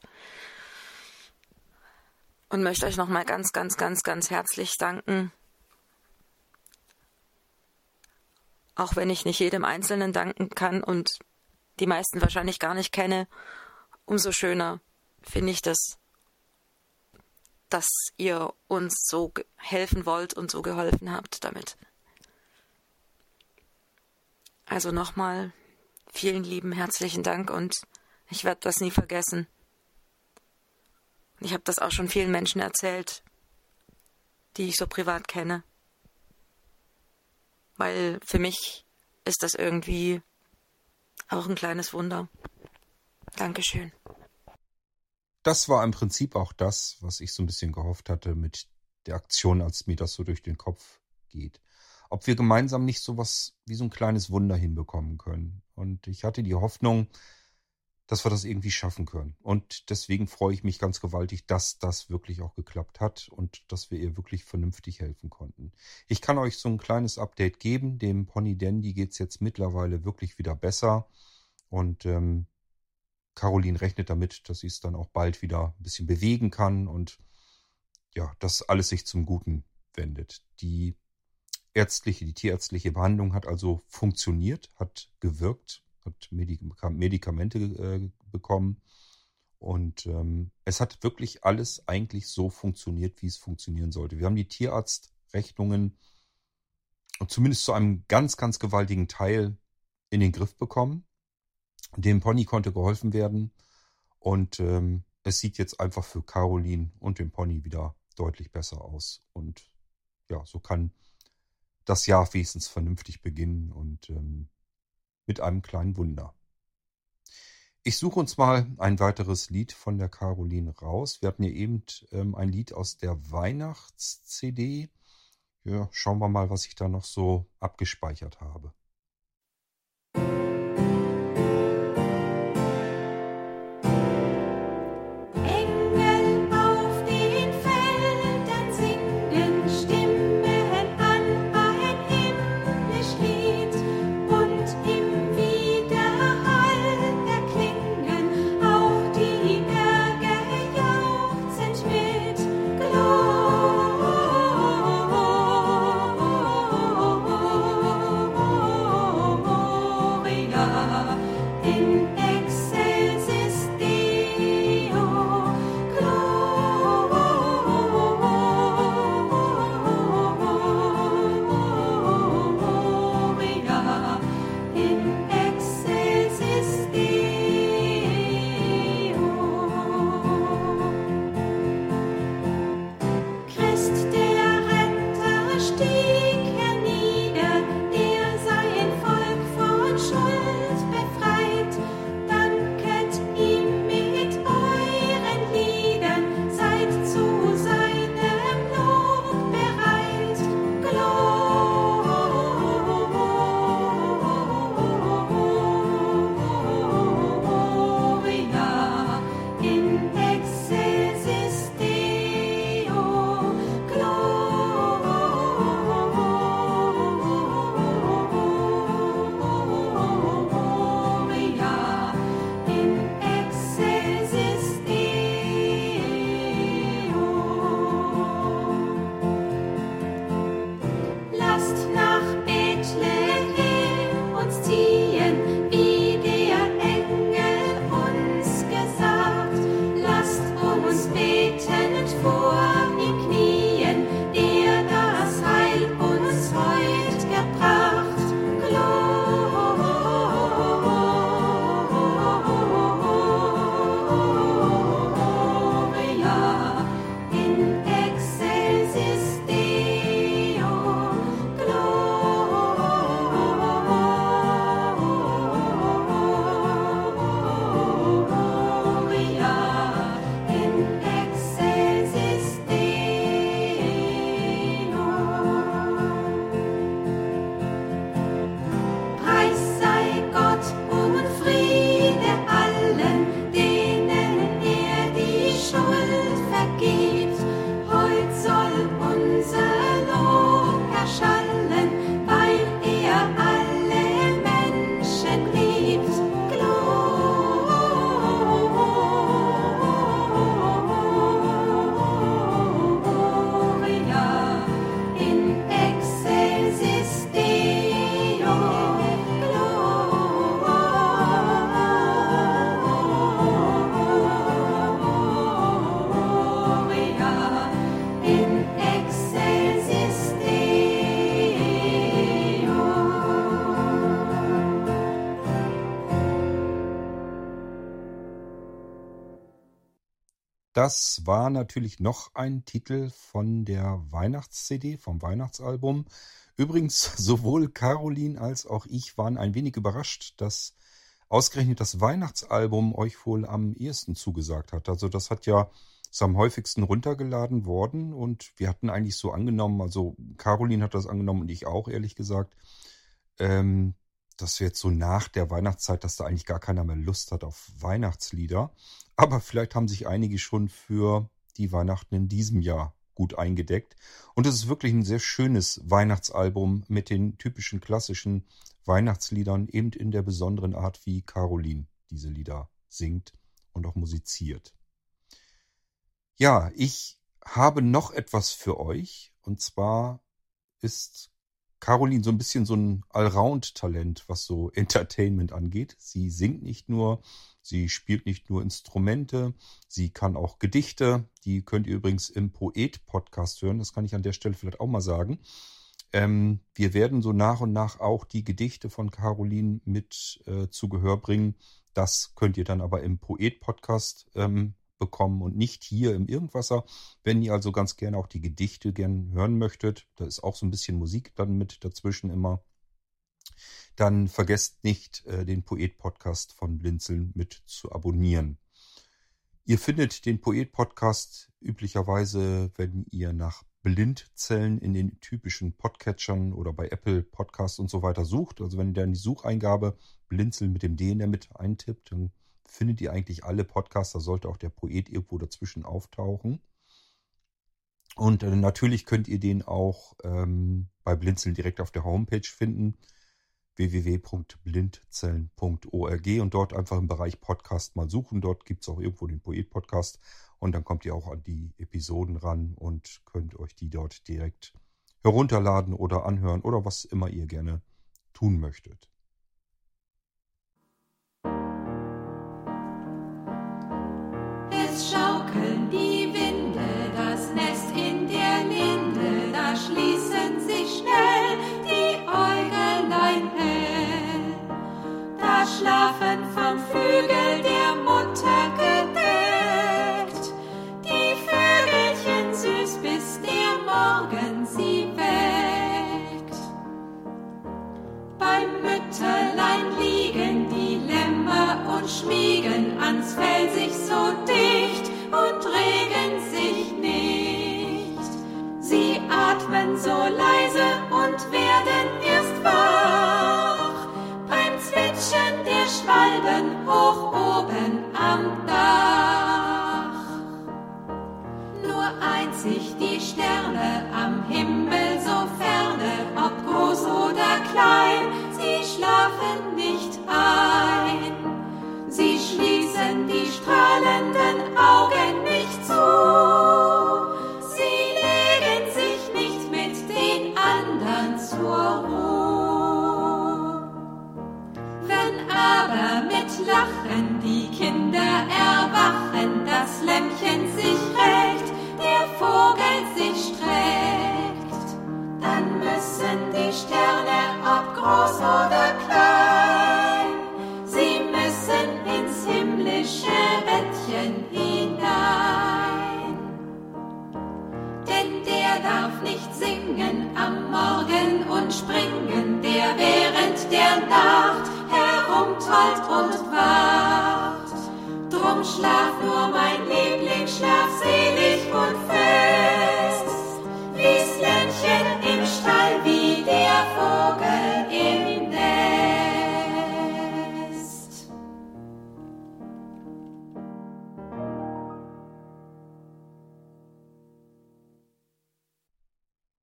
Und möchte euch nochmal ganz, ganz, ganz, ganz herzlich danken. Auch wenn ich nicht jedem Einzelnen danken kann und die meisten wahrscheinlich gar nicht kenne, umso schöner finde ich das, dass ihr uns so helfen wollt und so geholfen habt damit. Also nochmal vielen lieben herzlichen Dank und ich werde das nie vergessen. Ich habe das auch schon vielen Menschen erzählt, die ich so privat kenne. Weil für mich ist das irgendwie auch ein kleines Wunder. Dankeschön.
Das war im Prinzip auch das, was ich so ein bisschen gehofft hatte mit der Aktion, als mir das so durch den Kopf geht. Ob wir gemeinsam nicht so was wie so ein kleines Wunder hinbekommen können. Und ich hatte die Hoffnung, dass wir das irgendwie schaffen können. Und deswegen freue ich mich ganz gewaltig, dass das wirklich auch geklappt hat und dass wir ihr wirklich vernünftig helfen konnten. Ich kann euch so ein kleines Update geben. Dem Pony Dandy geht es jetzt mittlerweile wirklich wieder besser. Und ähm, Caroline rechnet damit, dass sie es dann auch bald wieder ein bisschen bewegen kann und ja, dass alles sich zum Guten wendet. Die ärztliche, die tierärztliche Behandlung hat also funktioniert, hat gewirkt hat Medikamente äh, bekommen. Und ähm, es hat wirklich alles eigentlich so funktioniert, wie es funktionieren sollte. Wir haben die Tierarztrechnungen zumindest zu einem ganz, ganz gewaltigen Teil in den Griff bekommen. Dem Pony konnte geholfen werden. Und ähm, es sieht jetzt einfach für Caroline und den Pony wieder deutlich besser aus. Und ja, so kann das Jahr wenigstens vernünftig beginnen. Und ähm, mit einem kleinen Wunder. Ich suche uns mal ein weiteres Lied von der Caroline raus. Wir hatten hier eben ähm, ein Lied aus der Weihnachts-CD. Ja, schauen wir mal, was ich da noch so abgespeichert habe. Das war natürlich noch ein Titel von der Weihnachts-CD, vom Weihnachtsalbum. Übrigens, sowohl Caroline als auch ich waren ein wenig überrascht, dass ausgerechnet das Weihnachtsalbum euch wohl am ehesten zugesagt hat. Also das hat ja ist am häufigsten runtergeladen worden und wir hatten eigentlich so angenommen, also Caroline hat das angenommen und ich auch, ehrlich gesagt, ähm, dass wir jetzt so nach der Weihnachtszeit, dass da eigentlich gar keiner mehr Lust hat auf Weihnachtslieder. Aber vielleicht haben sich einige schon für die Weihnachten in diesem Jahr gut eingedeckt. Und es ist wirklich ein sehr schönes Weihnachtsalbum mit den typischen klassischen Weihnachtsliedern, eben in der besonderen Art, wie Caroline diese Lieder singt und auch musiziert. Ja, ich habe noch etwas für euch. Und zwar ist Caroline so ein bisschen so ein Allround-Talent, was so Entertainment angeht. Sie singt nicht nur, sie spielt nicht nur Instrumente, sie kann auch Gedichte. Die könnt ihr übrigens im Poet-Podcast hören. Das kann ich an der Stelle vielleicht auch mal sagen. Ähm, wir werden so nach und nach auch die Gedichte von Caroline mit äh, zu Gehör bringen. Das könnt ihr dann aber im Poet-Podcast ähm, bekommen und nicht hier im Irgendwasser. Wenn ihr also ganz gerne auch die Gedichte gern hören möchtet, da ist auch so ein bisschen Musik dann mit dazwischen immer, dann vergesst nicht, äh, den Poet-Podcast von Blinzeln mit zu abonnieren. Ihr findet den Poet-Podcast üblicherweise, wenn ihr nach Blindzellen in den typischen Podcatchern oder bei Apple Podcasts und so weiter sucht. Also wenn ihr dann die Sucheingabe Blinzeln mit dem D in der Mitte eintippt, dann findet ihr eigentlich alle Podcasts. Da sollte auch der Poet irgendwo dazwischen auftauchen. Und äh, natürlich könnt ihr den auch ähm, bei Blinzeln direkt auf der Homepage finden www.blindzellen.org und dort einfach im Bereich Podcast mal suchen. Dort gibt es auch irgendwo den Poet-Podcast und dann kommt ihr auch an die Episoden ran und könnt euch die dort direkt herunterladen oder anhören oder was immer ihr gerne tun möchtet.
Schlafen vom Flügel der Mutter gedeckt. Die Vögelchen süß, bis der Morgen sie weckt. Beim Mütterlein liegen die Lämmer und schmiegen Schwalben hoch oben am Dach. Nur einzig die Sterne am Himmel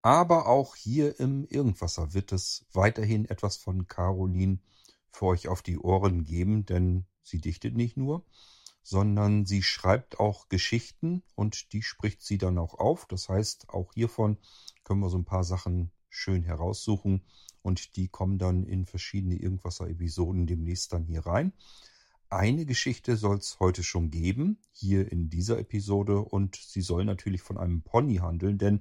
Aber auch hier im Irgendwasser wird es weiterhin etwas von Caroline für euch auf die Ohren geben, denn sie dichtet nicht nur, sondern sie schreibt auch Geschichten und die spricht sie dann auch auf. Das heißt, auch hiervon können wir so ein paar Sachen schön heraussuchen und die kommen dann in verschiedene Irgendwasser-Episoden demnächst dann hier rein. Eine Geschichte soll es heute schon geben, hier in dieser Episode, und sie soll natürlich von einem Pony handeln, denn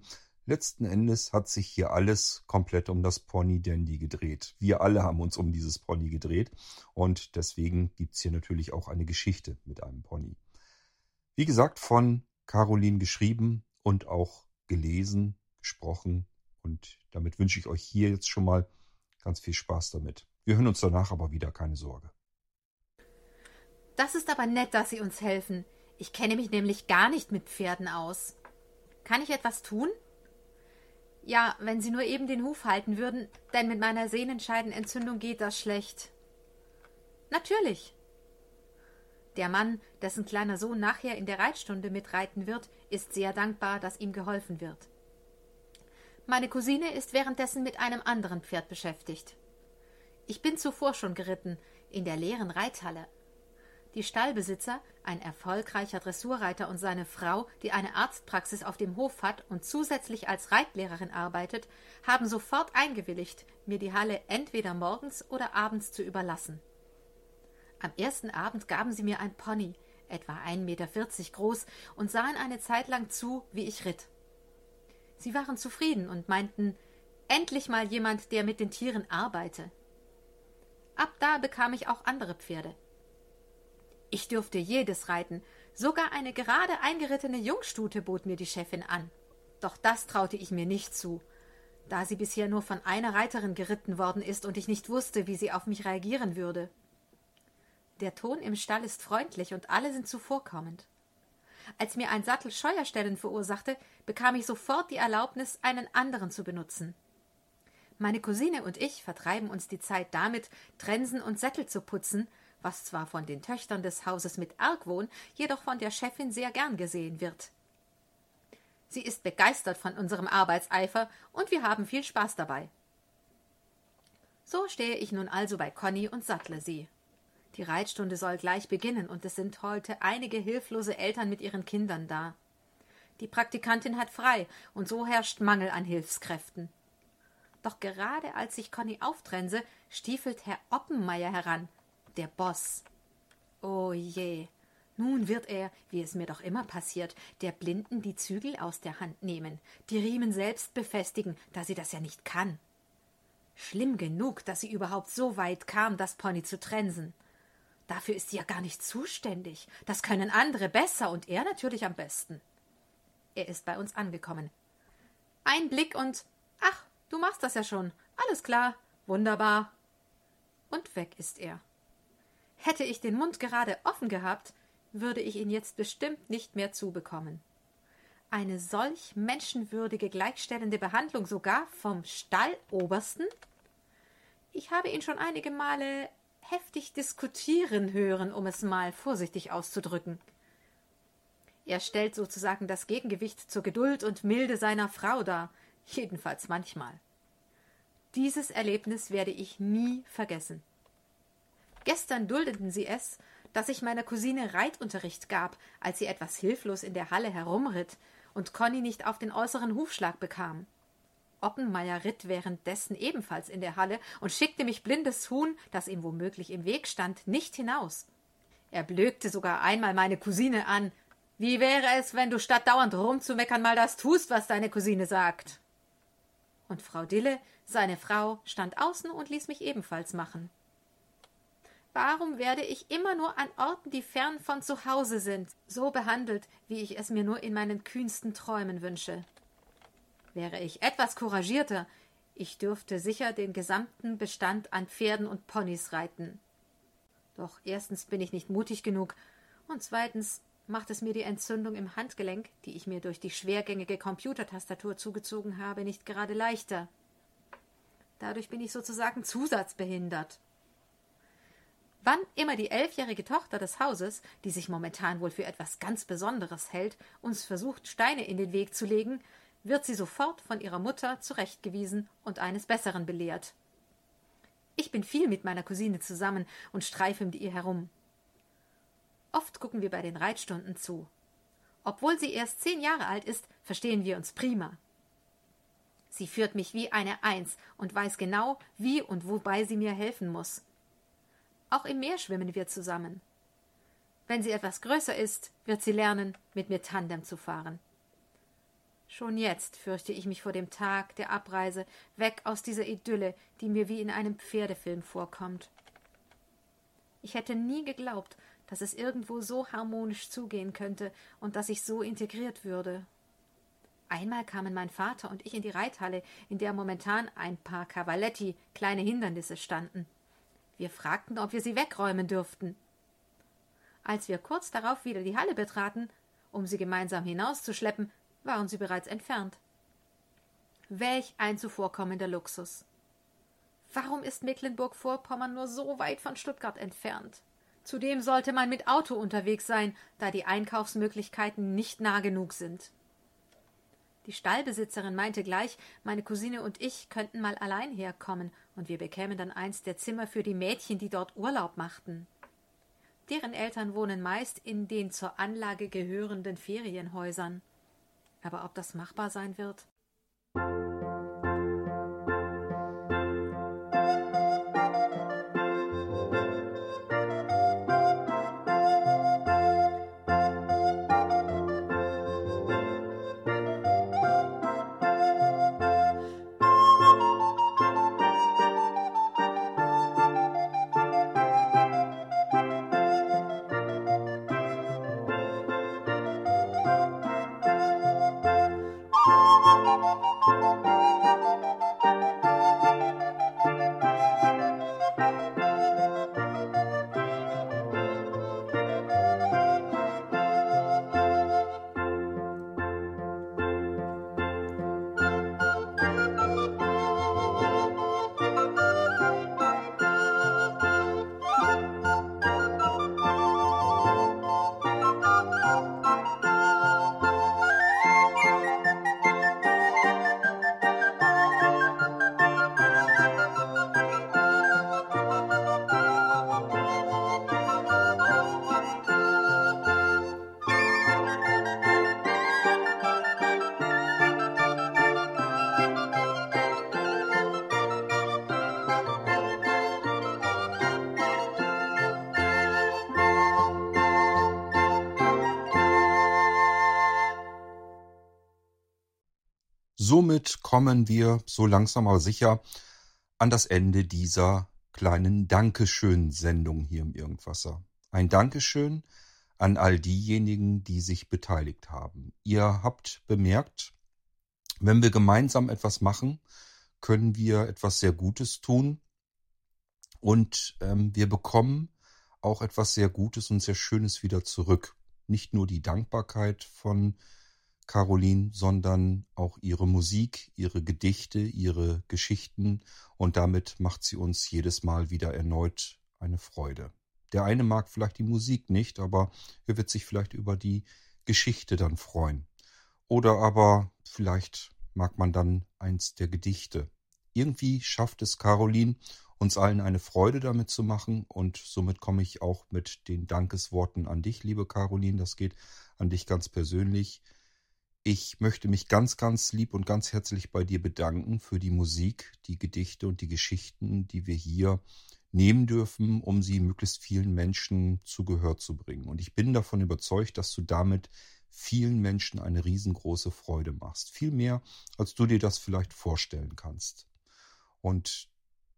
Letzten Endes hat sich hier alles komplett um das Pony Dandy gedreht. Wir alle haben uns um dieses Pony gedreht und deswegen gibt's hier natürlich auch eine Geschichte mit einem Pony. Wie gesagt, von Caroline geschrieben und auch gelesen, gesprochen. Und damit wünsche ich euch hier jetzt schon mal ganz viel Spaß damit. Wir hören uns danach aber wieder, keine Sorge.
Das ist aber nett, dass Sie uns helfen. Ich kenne mich nämlich gar nicht mit Pferden aus. Kann ich etwas tun? Ja, wenn Sie nur eben den Huf halten würden, denn mit meiner Sehnenscheidenentzündung geht das schlecht. Natürlich. Der Mann, dessen kleiner Sohn nachher in der Reitstunde mitreiten wird, ist sehr dankbar, dass ihm geholfen wird. Meine Cousine ist währenddessen mit einem anderen Pferd beschäftigt. Ich bin zuvor schon geritten, in der leeren Reithalle. Die Stallbesitzer, ein erfolgreicher Dressurreiter und seine Frau, die eine Arztpraxis auf dem Hof hat und zusätzlich als Reitlehrerin arbeitet, haben sofort eingewilligt, mir die Halle entweder morgens oder abends zu überlassen. Am ersten Abend gaben sie mir ein Pony, etwa 1,40 Meter groß, und sahen eine Zeit lang zu, wie ich ritt. Sie waren zufrieden und meinten, endlich mal jemand, der mit den Tieren arbeite. Ab da bekam ich auch andere Pferde. Ich durfte jedes reiten, sogar eine gerade eingerittene Jungstute bot mir die Chefin an. Doch das traute ich mir nicht zu, da sie bisher nur von einer Reiterin geritten worden ist und ich nicht wusste, wie sie auf mich reagieren würde. Der Ton im Stall ist freundlich und alle sind zuvorkommend. Als mir ein Sattel Scheuerstellen verursachte, bekam ich sofort die Erlaubnis, einen anderen zu benutzen. Meine Cousine und ich vertreiben uns die Zeit damit, Trensen und Sättel zu putzen, was zwar von den Töchtern des Hauses mit Argwohn, jedoch von der Chefin sehr gern gesehen wird. Sie ist begeistert von unserem Arbeitseifer und wir haben viel Spaß dabei. So stehe ich nun also bei Conny und sattle sie. Die Reitstunde soll gleich beginnen, und es sind heute einige hilflose Eltern mit ihren Kindern da. Die Praktikantin hat frei, und so herrscht Mangel an Hilfskräften. Doch gerade als ich Conny auftrense, stiefelt Herr Oppenmeier heran, der Boss. Oh je. Nun wird er, wie es mir doch immer passiert, der Blinden die Zügel aus der Hand nehmen, die Riemen selbst befestigen, da sie das ja nicht kann. Schlimm genug, dass sie überhaupt so weit kam, das Pony zu trensen. Dafür ist sie ja gar nicht zuständig. Das können andere besser und er natürlich am besten. Er ist bei uns angekommen. Ein Blick und ach, du machst das ja schon. Alles klar. Wunderbar. Und weg ist er. Hätte ich den Mund gerade offen gehabt, würde ich ihn jetzt bestimmt nicht mehr zubekommen. Eine solch menschenwürdige gleichstellende Behandlung sogar vom Stallobersten? Ich habe ihn schon einige Male heftig diskutieren hören, um es mal vorsichtig auszudrücken. Er stellt sozusagen das Gegengewicht zur Geduld und Milde seiner Frau dar, jedenfalls manchmal. Dieses Erlebnis werde ich nie vergessen. Gestern duldeten sie es, dass ich meiner Cousine Reitunterricht gab, als sie etwas hilflos in der Halle herumritt und Conny nicht auf den äußeren Hufschlag bekam. Oppenmeier ritt währenddessen ebenfalls in der Halle und schickte mich blindes Huhn, das ihm womöglich im Weg stand, nicht hinaus. Er blökte sogar einmal meine Cousine an. Wie wäre es, wenn du statt dauernd rumzumeckern mal das tust, was deine Cousine sagt? Und Frau Dille, seine Frau, stand außen und ließ mich ebenfalls machen. Warum werde ich immer nur an Orten, die fern von zu Hause sind, so behandelt, wie ich es mir nur in meinen kühnsten Träumen wünsche? Wäre ich etwas couragierter, ich dürfte sicher den gesamten Bestand an Pferden und Ponys reiten. Doch erstens bin ich nicht mutig genug, und zweitens macht es mir die Entzündung im Handgelenk, die ich mir durch die schwergängige Computertastatur zugezogen habe, nicht gerade leichter. Dadurch bin ich sozusagen zusatzbehindert. Wann immer die elfjährige Tochter des Hauses, die sich momentan wohl für etwas ganz Besonderes hält, uns versucht, Steine in den Weg zu legen, wird sie sofort von ihrer Mutter zurechtgewiesen und eines Besseren belehrt. Ich bin viel mit meiner Cousine zusammen und streife mit ihr herum. Oft gucken wir bei den Reitstunden zu. Obwohl sie erst zehn Jahre alt ist, verstehen wir uns prima. Sie führt mich wie eine Eins und weiß genau, wie und wobei sie mir helfen muss. Auch im Meer schwimmen wir zusammen. Wenn sie etwas größer ist, wird sie lernen, mit mir Tandem zu fahren. Schon jetzt fürchte ich mich vor dem Tag der Abreise weg aus dieser Idylle, die mir wie in einem Pferdefilm vorkommt. Ich hätte nie geglaubt, dass es irgendwo so harmonisch zugehen könnte und dass ich so integriert würde. Einmal kamen mein Vater und ich in die Reithalle, in der momentan ein paar Cavaletti, kleine Hindernisse standen. Wir fragten, ob wir sie wegräumen dürften. Als wir kurz darauf wieder die Halle betraten, um sie gemeinsam hinauszuschleppen, waren sie bereits entfernt. Welch ein zuvorkommender Luxus. Warum ist Mecklenburg-Vorpommern nur so weit von Stuttgart entfernt? Zudem sollte man mit Auto unterwegs sein, da die Einkaufsmöglichkeiten nicht nah genug sind. Die Stallbesitzerin meinte gleich, meine Cousine und ich könnten mal allein herkommen, und wir bekämen dann eins der Zimmer für die Mädchen, die dort Urlaub machten. Deren Eltern wohnen meist in den zur Anlage gehörenden Ferienhäusern. Aber ob das machbar sein wird?
Kommen wir so langsam aber sicher an das Ende dieser kleinen Dankeschön-Sendung hier im Irgendwasser. Ein Dankeschön an all diejenigen, die sich beteiligt haben. Ihr habt bemerkt, wenn wir gemeinsam etwas machen, können wir etwas sehr Gutes tun und ähm, wir bekommen auch etwas sehr Gutes und sehr Schönes wieder zurück. Nicht nur die Dankbarkeit von Caroline, sondern auch ihre Musik, ihre Gedichte, ihre Geschichten und damit macht sie uns jedes Mal wieder erneut eine Freude. Der eine mag vielleicht die Musik nicht, aber er wird sich vielleicht über die Geschichte dann freuen. Oder aber vielleicht mag man dann eins der Gedichte. Irgendwie schafft es Caroline, uns allen eine Freude damit zu machen und somit komme ich auch mit den Dankesworten an dich, liebe Caroline. Das geht an dich ganz persönlich. Ich möchte mich ganz, ganz lieb und ganz herzlich bei dir bedanken für die Musik, die Gedichte und die Geschichten, die wir hier nehmen dürfen, um sie möglichst vielen Menschen zu Gehör zu bringen. Und ich bin davon überzeugt, dass du damit vielen Menschen eine riesengroße Freude machst. Viel mehr, als du dir das vielleicht vorstellen kannst. Und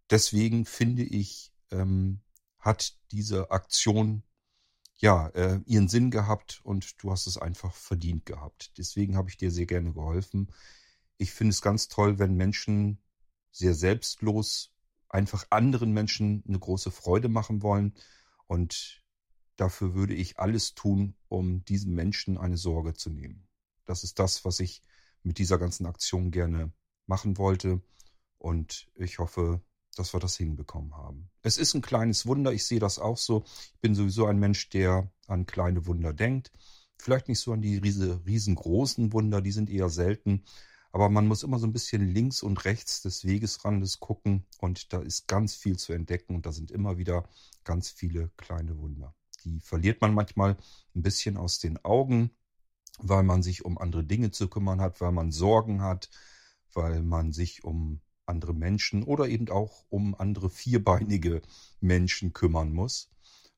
deswegen finde ich, ähm, hat diese Aktion ja, äh, ihren Sinn gehabt und du hast es einfach verdient gehabt. Deswegen habe ich dir sehr gerne geholfen. Ich finde es ganz toll, wenn Menschen sehr selbstlos einfach anderen Menschen eine große Freude machen wollen. Und dafür würde ich alles tun, um diesen Menschen eine Sorge zu nehmen. Das ist das, was ich mit dieser ganzen Aktion gerne machen wollte. Und ich hoffe, dass wir das hinbekommen haben. Es ist ein kleines Wunder, ich sehe das auch so. Ich bin sowieso ein Mensch, der an kleine Wunder denkt. Vielleicht nicht so an die riese, riesengroßen Wunder, die sind eher selten. Aber man muss immer so ein bisschen links und rechts des Wegesrandes gucken und da ist ganz viel zu entdecken und da sind immer wieder ganz viele kleine Wunder. Die verliert man manchmal ein bisschen aus den Augen, weil man sich um andere Dinge zu kümmern hat, weil man Sorgen hat, weil man sich um andere Menschen oder eben auch um andere vierbeinige Menschen kümmern muss,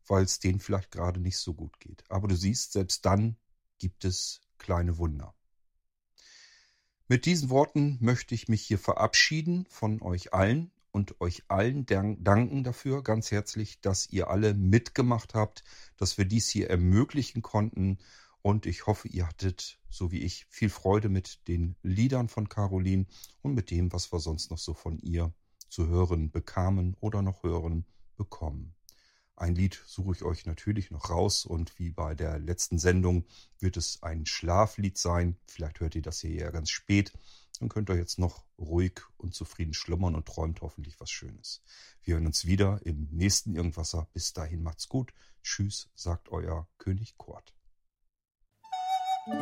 weil es denen vielleicht gerade nicht so gut geht. Aber du siehst, selbst dann gibt es kleine Wunder. Mit diesen Worten möchte ich mich hier verabschieden von euch allen und euch allen danken dafür ganz herzlich, dass ihr alle mitgemacht habt, dass wir dies hier ermöglichen konnten. Und ich hoffe, ihr hattet, so wie ich, viel Freude mit den Liedern von Caroline und mit dem, was wir sonst noch so von ihr zu hören bekamen oder noch hören bekommen. Ein Lied suche ich euch natürlich noch raus und wie bei der letzten Sendung wird es ein Schlaflied sein. Vielleicht hört ihr das hier ja ganz spät. Dann könnt ihr jetzt noch ruhig und zufrieden schlummern und träumt hoffentlich was Schönes. Wir hören uns wieder im nächsten Irgendwasser. Bis dahin macht's gut. Tschüss, sagt euer König Kurt.
Es